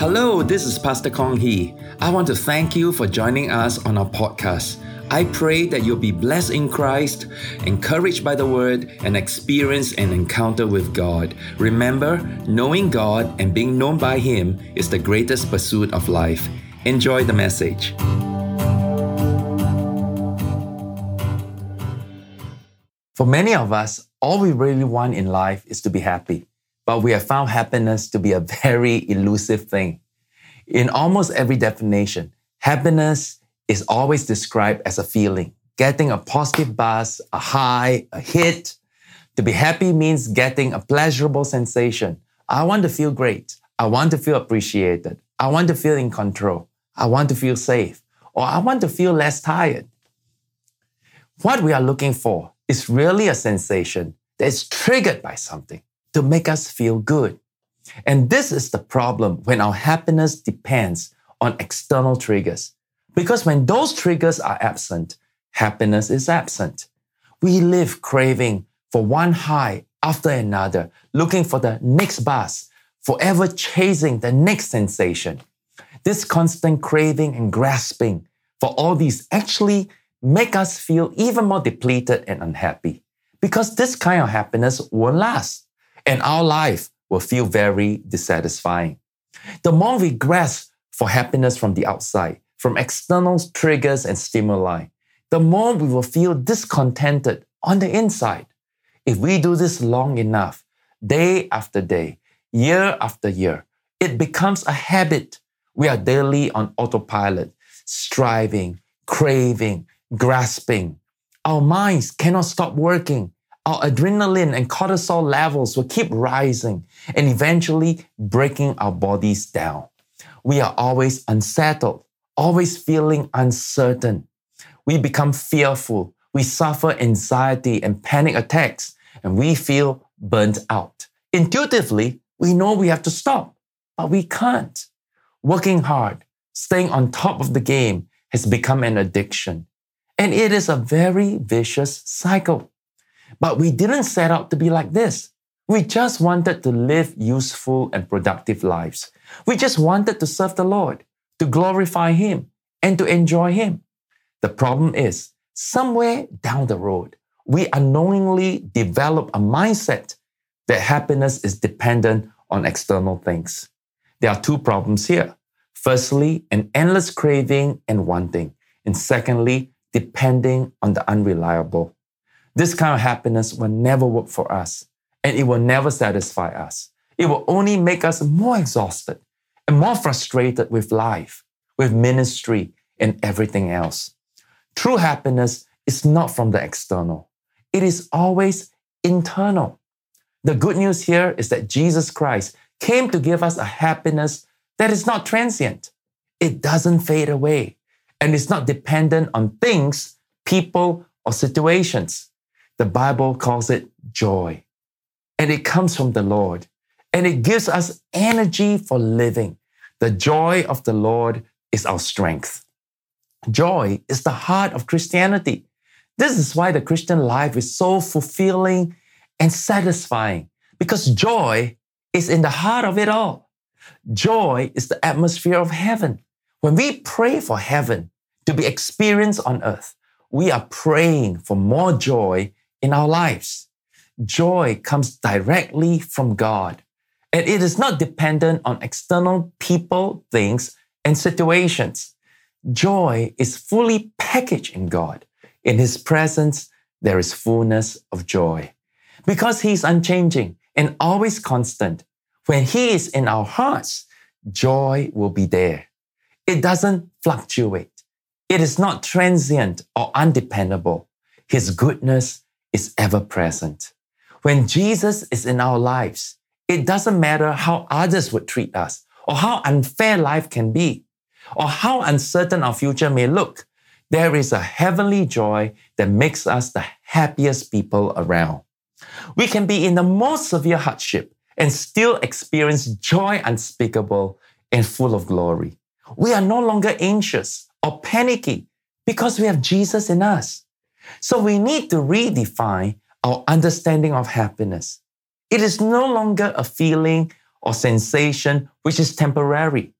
Hello, this is Pastor Kong Hee. I want to thank you for joining us on our podcast. I pray that you'll be blessed in Christ, encouraged by the Word, and experience an encounter with God. Remember, knowing God and being known by Him is the greatest pursuit of life. Enjoy the message. For many of us, all we really want in life is to be happy. But we have found happiness to be a very elusive thing. In almost every definition, happiness is always described as a feeling, getting a positive buzz, a high, a hit. To be happy means getting a pleasurable sensation. I want to feel great. I want to feel appreciated. I want to feel in control. I want to feel safe. Or I want to feel less tired. What we are looking for is really a sensation that is triggered by something to make us feel good. And this is the problem when our happiness depends on external triggers. Because when those triggers are absent, happiness is absent. We live craving for one high after another, looking for the next buzz, forever chasing the next sensation. This constant craving and grasping for all these actually make us feel even more depleted and unhappy because this kind of happiness won't last and our life will feel very dissatisfying. The more we grasp for happiness from the outside, from external triggers and stimuli, the more we will feel discontented on the inside. If we do this long enough, day after day, year after year, it becomes a habit. We are daily on autopilot, striving, craving, grasping. Our minds cannot stop working our adrenaline and cortisol levels will keep rising and eventually breaking our bodies down. We are always unsettled, always feeling uncertain. We become fearful. We suffer anxiety and panic attacks, and we feel burnt out. Intuitively, we know we have to stop, but we can't. Working hard, staying on top of the game has become an addiction. And it is a very vicious cycle. But we didn't set out to be like this. We just wanted to live useful and productive lives. We just wanted to serve the Lord, to glorify Him, and to enjoy Him. The problem is, somewhere down the road, we unknowingly develop a mindset that happiness is dependent on external things. There are two problems here. Firstly, an endless craving and wanting. And secondly, depending on the unreliable. This kind of happiness will never work for us and it will never satisfy us. It will only make us more exhausted and more frustrated with life, with ministry, and everything else. True happiness is not from the external, it is always internal. The good news here is that Jesus Christ came to give us a happiness that is not transient. It doesn't fade away and it's not dependent on things, people, or situations. The Bible calls it joy. And it comes from the Lord. And it gives us energy for living. The joy of the Lord is our strength. Joy is the heart of Christianity. This is why the Christian life is so fulfilling and satisfying because joy is in the heart of it all. Joy is the atmosphere of heaven. When we pray for heaven to be experienced on earth, we are praying for more joy in our lives. Joy comes directly from God, and it is not dependent on external people, things, and situations. Joy is fully packaged in God. In His presence, there is fullness of joy. Because He is unchanging and always constant, when He is in our hearts, joy will be there. It doesn't fluctuate. It is not transient or undependable. His goodness is ever present. When Jesus is in our lives, it doesn't matter how others would treat us, or how unfair life can be, or how uncertain our future may look. There is a heavenly joy that makes us the happiest people around. We can be in the most severe hardship and still experience joy unspeakable and full of glory. We are no longer anxious or panicky because we have Jesus in us. So we need to redefine our understanding of happiness. It is no longer a feeling or sensation which is temporary,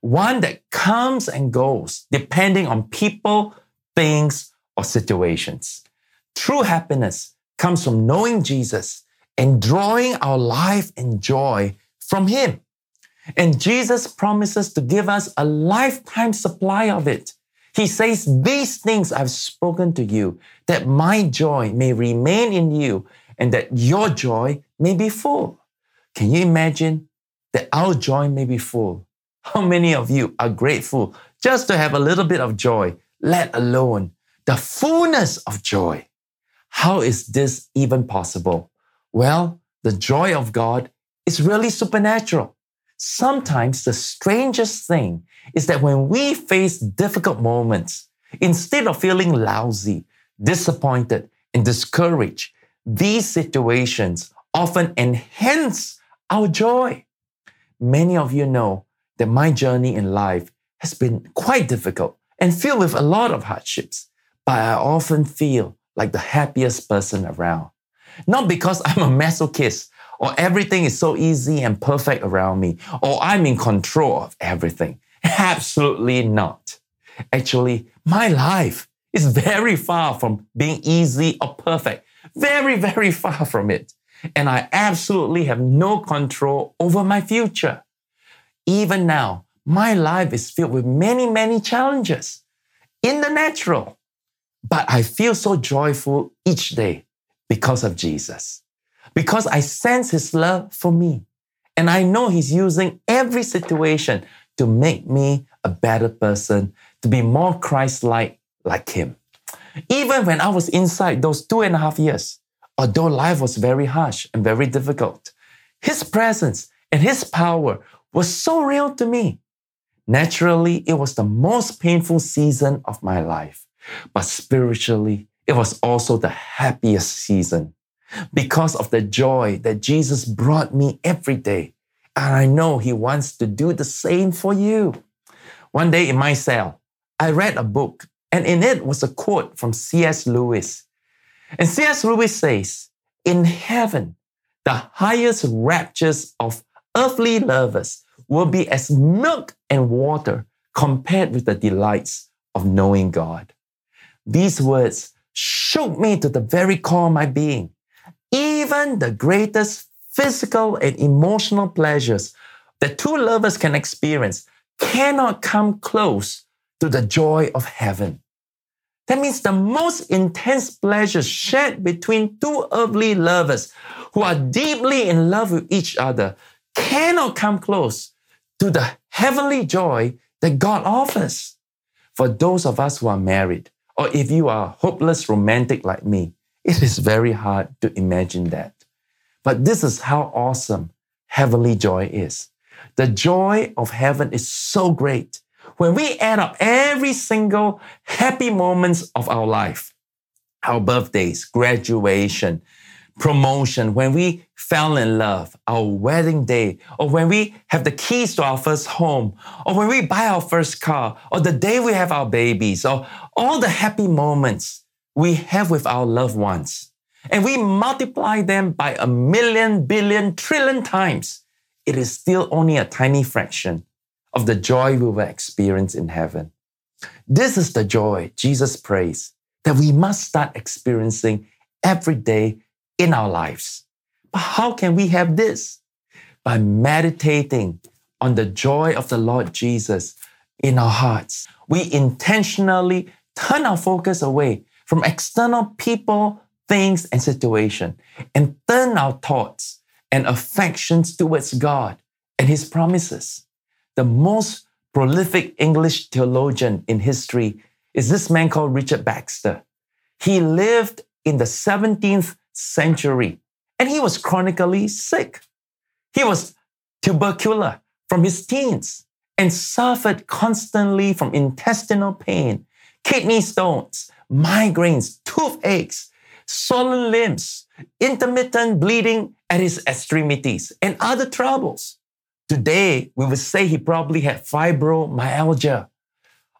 one that comes and goes depending on people, things, or situations. True happiness comes from knowing Jesus and drawing our life and joy from Him. And Jesus promises to give us a lifetime supply of it. He says, These things I've spoken to you, that my joy may remain in you and that your joy may be full. Can you imagine that our joy may be full? How many of you are grateful just to have a little bit of joy, let alone the fullness of joy? How is this even possible? Well, the joy of God is really supernatural. Sometimes the strangest thing is that when we face difficult moments, instead of feeling lousy, disappointed, and discouraged, these situations often enhance our joy. Many of you know that my journey in life has been quite difficult and filled with a lot of hardships, but I often feel like the happiest person around. Not because I'm a masochist or everything is so easy and perfect around me, or I'm in control of everything. Absolutely not. Actually, my life is very far from being easy or perfect. Very, very far from it. And I absolutely have no control over my future. Even now, my life is filled with many, many challenges in the natural. But I feel so joyful each day because of Jesus because I sense His love for me. And I know He's using every situation to make me a better person, to be more Christ like, like Him. Even when I was inside those two and a half years, although life was very harsh and very difficult, His presence and His power was so real to me. Naturally, it was the most painful season of my life, but spiritually, it was also the happiest season because of the joy that Jesus brought me every day. And I know He wants to do the same for you. One day in my cell, I read a book, and in it was a quote from C.S. Lewis. And C.S. Lewis says, In heaven, the highest raptures of earthly lovers will be as milk and water compared with the delights of knowing God. These words shook me to the very core of my being even the greatest physical and emotional pleasures that two lovers can experience cannot come close to the joy of heaven. That means the most intense pleasures shared between two earthly lovers who are deeply in love with each other cannot come close to the heavenly joy that God offers. For those of us who are married, or if you are hopeless romantic like me, it is very hard to imagine that. But this is how awesome heavenly joy is. The joy of heaven is so great. When we add up every single happy moments of our life, our birthdays, graduation, promotion, when we fell in love, our wedding day, or when we have the keys to our first home, or when we buy our first car, or the day we have our babies, or all the happy moments, we have with our loved ones, and we multiply them by a million, billion, trillion times, it is still only a tiny fraction of the joy we will experience in heaven. This is the joy Jesus prays that we must start experiencing every day in our lives. But how can we have this? By meditating on the joy of the Lord Jesus in our hearts. We intentionally turn our focus away from external people, things, and situation, and turn our thoughts and affections towards God and His promises. The most prolific English theologian in history is this man called Richard Baxter. He lived in the 17th century and he was chronically sick. He was tubercular from his teens and suffered constantly from intestinal pain, kidney stones, migraines, toothaches, swollen limbs, intermittent bleeding at his extremities, and other troubles. Today, we would say he probably had fibromyalgia.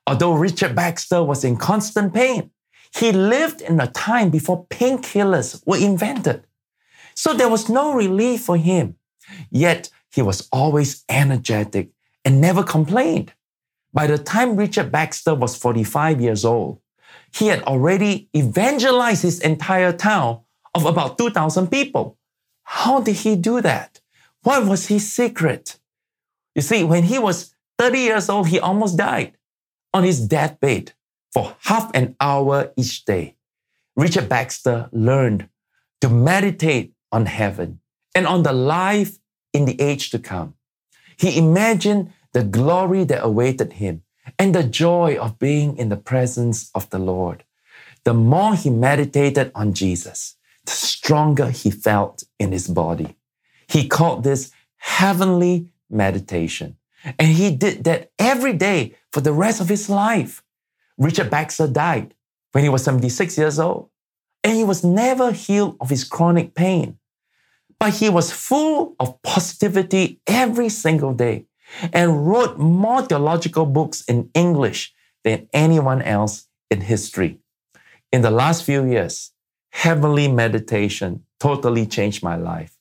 Although Richard Baxter was in constant pain, he lived in a time before painkillers were invented. So there was no relief for him. Yet he was always energetic and never complained. By the time Richard Baxter was 45 years old, he had already evangelized his entire town of about 2,000 people. How did he do that? What was his secret? You see, when he was 30 years old, he almost died on his deathbed for half an hour each day. Richard Baxter learned to meditate on heaven and on the life in the age to come. He imagined the glory that awaited him and the joy of being in the presence of the Lord. The more he meditated on Jesus, the stronger he felt in his body. He called this heavenly meditation. And he did that every day for the rest of his life. Richard Baxter died when he was 76 years old, and he was never healed of his chronic pain. But he was full of positivity every single day and wrote more theological books in English than anyone else in history. In the last few years, heavenly meditation totally changed my life.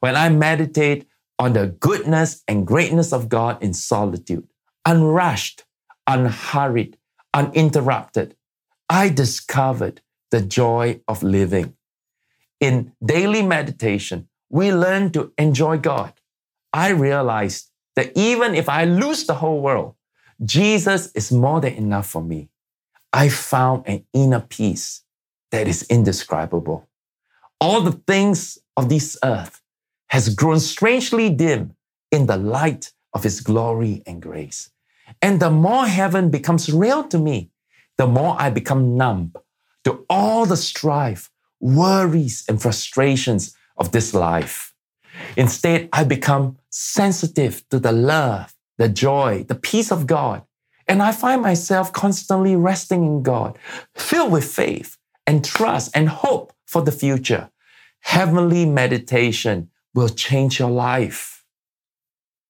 When I meditate on the goodness and greatness of God in solitude, unrushed, unhurried, uninterrupted, I discovered the joy of living. In daily meditation, we learn to enjoy God. I realized that even if I lose the whole world, Jesus is more than enough for me. I found an inner peace that is indescribable. All the things of this earth has grown strangely dim in the light of His glory and grace. And the more heaven becomes real to me, the more I become numb to all the strife, worries, and frustrations of this life. Instead, I become sensitive to the love, the joy, the peace of God. And I find myself constantly resting in God, filled with faith and trust and hope for the future. Heavenly meditation will change your life.